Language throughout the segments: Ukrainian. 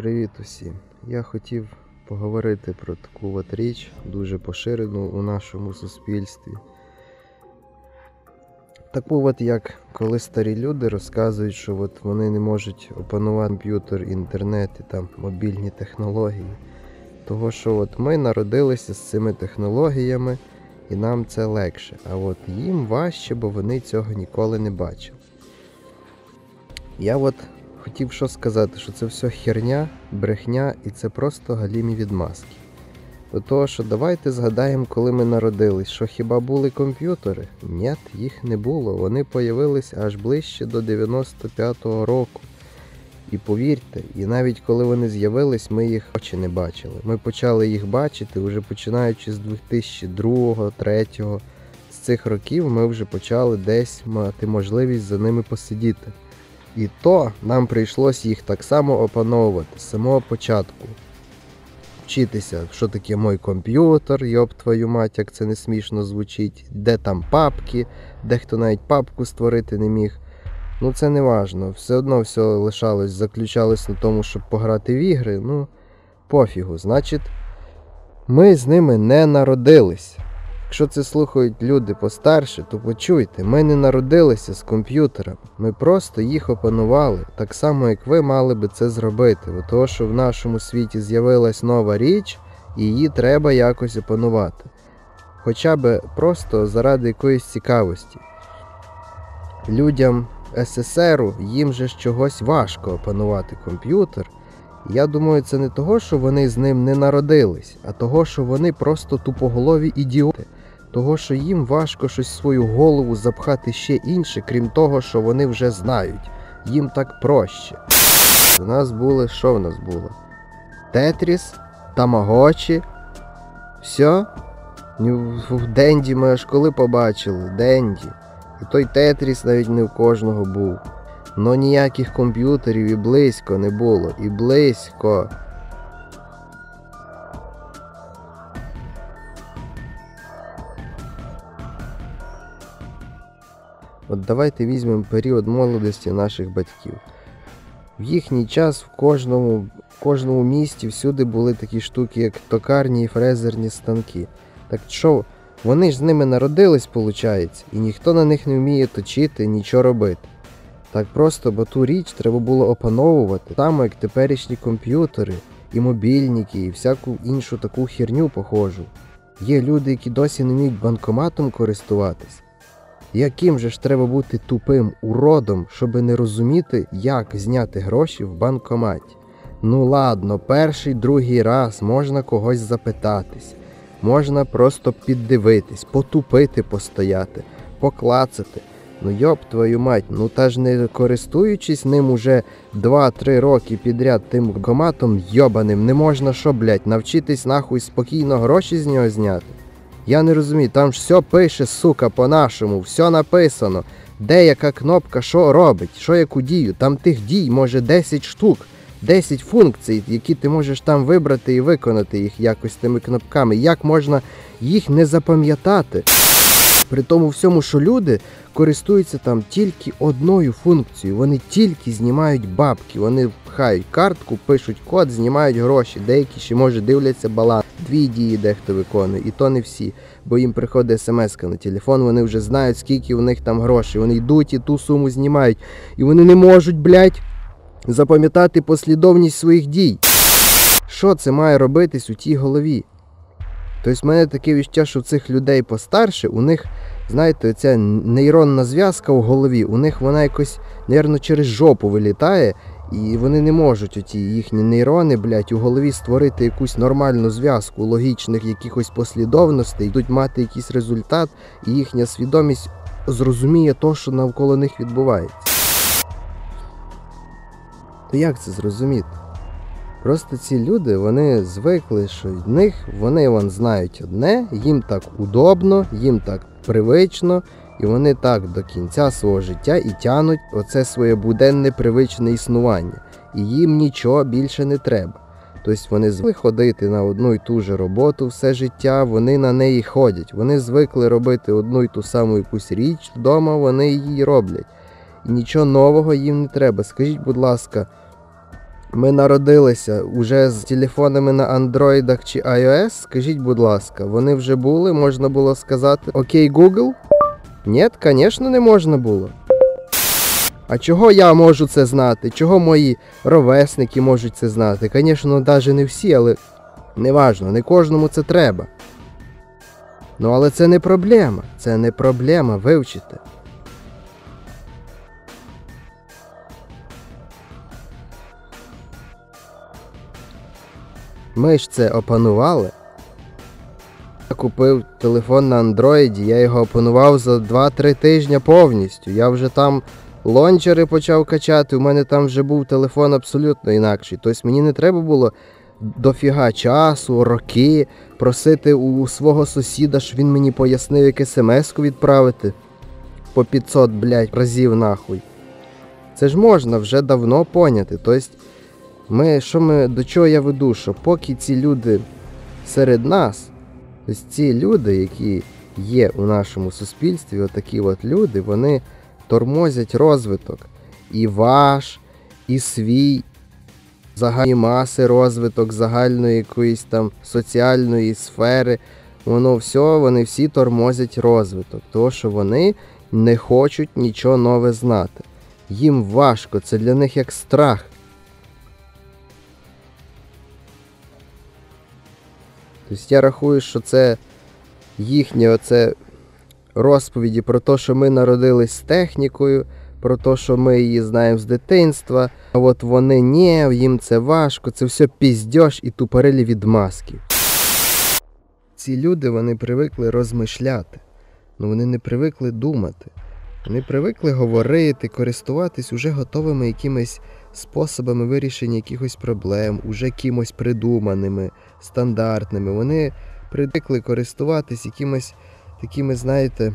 Привіт усім. Я хотів поговорити про таку от річ, дуже поширену у нашому суспільстві. Таку от як коли старі люди розказують, що от вони не можуть опанувати комп'ютер, інтернет і там мобільні технології. Того, що от ми народилися з цими технологіями і нам це легше. А от їм важче, бо вони цього ніколи не бачили. Я от хотів що сказати, що це все херня, брехня і це просто галімі відмазки. До того, що давайте згадаємо, коли ми народились, що хіба були комп'ютери? Ні, їх не було. Вони появились аж ближче до 95-го року. І повірте, і навіть коли вони з'явились, ми їх очі не бачили. Ми почали їх бачити вже починаючи з 2002-2003. З цих років ми вже почали десь мати можливість за ними посидіти. І то нам прийшлось їх так само опановувати з самого початку. Вчитися, що таке мой комп'ютер, йоб твою мать, як це не смішно звучить, де там папки, дехто навіть папку створити не міг. Ну це не важно. Все одно все лишалось, заключалось на тому, щоб пограти в ігри. Ну, пофігу. Значить, ми з ними не народились. Якщо це слухають люди постарше, то почуйте, ми не народилися з комп'ютером. Ми просто їх опанували, так само як ви мали би це зробити. Бо того, що в нашому світі з'явилась нова річ, і її треба якось опанувати. Хоча б просто заради якоїсь цікавості. Людям СССРу їм же чогось важко опанувати комп'ютер. Я думаю, це не того, що вони з ним не народились, а того, що вони просто тупоголові ідіоти. Того, що їм важко щось в свою голову запхати ще інше, крім того, що вони вже знають. Їм так проще. У нас були, що в нас було? Тетріс, Тамагочі. Все? В Денді ми аж коли побачили, Денді. І той Тетріс навіть не в кожного був. Но ніяких комп'ютерів і близько не було. І близько. От давайте візьмемо період молодості наших батьків. В їхній час в кожному, в кожному місті всюди були такі штуки, як токарні і фрезерні станки. Так що, вони ж з ними народились, виходить, і ніхто на них не вміє точити, нічого робити. Так просто, бо ту річ треба було опановувати, саме як теперішні комп'ютери, і мобільники, і всяку іншу таку херню похожу. Є люди, які досі не вміють банкоматом користуватись. Яким же ж треба бути тупим уродом, щоби не розуміти, як зняти гроші в банкоматі? Ну ладно, перший, другий раз можна когось запитатись, можна просто піддивитись, потупити, постояти, поклацати. Ну йоб твою мать, ну та ж не користуючись ним уже 2-3 роки підряд тим банкоматом йобаним, не можна що, блять, навчитись нахуй спокійно гроші з нього зняти. Я не розумію, там ж все пише, сука, по-нашому, все написано. Де яка кнопка, що робить, що яку дію. Там тих дій може 10 штук, 10 функцій, які ти можеш там вибрати і виконати їх якось тими кнопками. Як можна їх не запам'ятати? При тому всьому, що люди користуються там тільки одною функцією. Вони тільки знімають бабки. Вони пхають картку, пишуть код, знімають гроші. Деякі ще може дивляться баланс. Дві дії дехто виконує, і то не всі. Бо їм приходить смс на телефон, вони вже знають, скільки у них там грошей. Вони йдуть і ту суму знімають. І вони не можуть, блядь, запам'ятати послідовність своїх дій. Що це має робитись у тій голові? Тобто в мене таке відчуття, що в цих людей постарше, у них, знаєте, ця нейронна зв'язка у голові, у них вона якось, нервно, через жопу вилітає, і вони не можуть оті їхні нейрони, блядь, у голові створити якусь нормальну зв'язку логічних якихось послідовностей, йдуть мати якийсь результат, і їхня свідомість зрозуміє то, що навколо них відбувається. То як це зрозуміти? Просто ці люди вони звикли, що в них вони вон знають одне, їм так удобно, їм так привично, і вони так до кінця свого життя і тянуть оце своє буденне привичне існування. І їм нічого більше не треба. Тобто вони звикли ходити на одну і ту же роботу все життя, вони на неї ходять. Вони звикли робити одну і ту саму якусь річ вдома, вони її роблять. і нічого нового їм не треба. Скажіть, будь ласка, ми народилися уже з телефонами на андроїдах чи iOS? Скажіть, будь ласка, вони вже були, можна було сказати Окей, Google? Ні, звісно, не можна було. А чого я можу це знати? Чого мої ровесники можуть це знати? Звісно, навіть не всі, але неважно, не кожному це треба. Ну, але це не проблема. Це не проблема вивчити. Ми ж це опанували. Я купив телефон на андроїді, я його опанував за 2-3 тижні повністю. Я вже там лончери почав качати, у мене там вже був телефон абсолютно інакший. Тобто мені не треба було дофіга часу, роки просити у свого сусіда, щоб він мені пояснив, як смс-ку відправити по 500, блядь, разів нахуй. Це ж можна вже давно поняти. Тобто, ми, що ми, до чого я веду, що поки ці люди серед нас, тобто ці люди, які є у нашому суспільстві, отакі от люди, вони тормозять розвиток і ваш, і свій, загальні маси розвиток, загальної якоїсь там соціальної сфери. Воно все, вони всі тормозять розвиток, тому що вони не хочуть нічого нове знати. Їм важко, це для них як страх. Тобто я рахую, що це їхнє оце розповіді про те, що ми народились з технікою, про те, що ми її знаємо з дитинства, а от вони ні, їм це важко, це все піздьош і тупорилі відмазки. Ці люди вони привикли розмишляти, але вони не привикли думати. Вони привикли говорити, користуватись уже готовими якимись способами вирішення якихось проблем, уже кимось придуманими, стандартними. Вони привикли користуватись якимось такими, знаєте,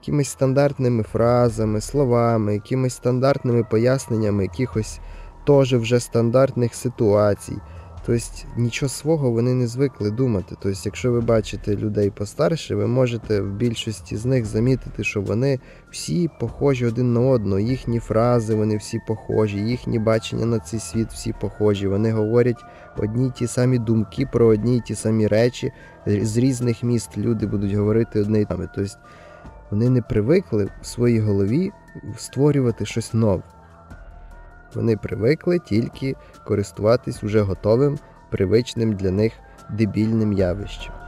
якимись стандартними фразами, словами, якимись стандартними поясненнями якихось теж вже стандартних ситуацій. Тобто нічого свого вони не звикли думати. Тобто, якщо ви бачите людей постарше, ви можете в більшості з них замітити, що вони всі похожі один на одного. Їхні фрази, вони всі похожі, їхні бачення на цей світ всі похожі. Вони говорять одні й ті самі думки про одні й ті самі речі. З різних міст люди будуть говорити одне й саме. Тобто вони не привикли в своїй голові створювати щось нове. Вони привикли тільки користуватись уже готовим, привичним для них дебільним явищем.